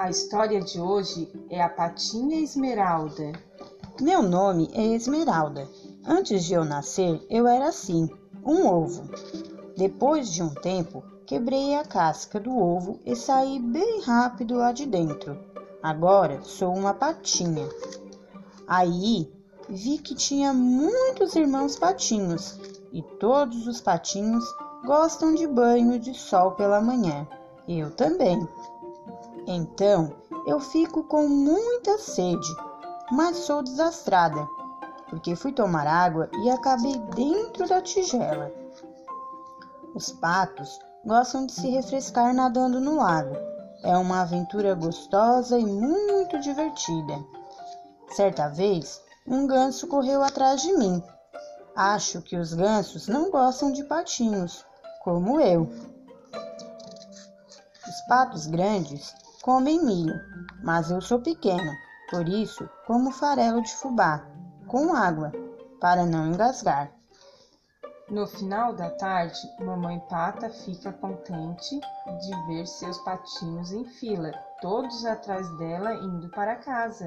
A história de hoje é a Patinha Esmeralda. Meu nome é Esmeralda. Antes de eu nascer, eu era assim, um ovo. Depois de um tempo, quebrei a casca do ovo e saí bem rápido lá de dentro. Agora sou uma patinha. Aí vi que tinha muitos irmãos patinhos e todos os patinhos gostam de banho de sol pela manhã. Eu também. Então eu fico com muita sede, mas sou desastrada, porque fui tomar água e acabei dentro da tigela. Os patos gostam de se refrescar nadando no lago. É uma aventura gostosa e muito divertida. Certa vez, um ganso correu atrás de mim. Acho que os gansos não gostam de patinhos, como eu. Os patos grandes comem milho, mas eu sou pequeno, por isso como farelo de fubá, com água, para não engasgar. No final da tarde, Mamãe Pata fica contente de ver seus patinhos em fila, todos atrás dela indo para casa.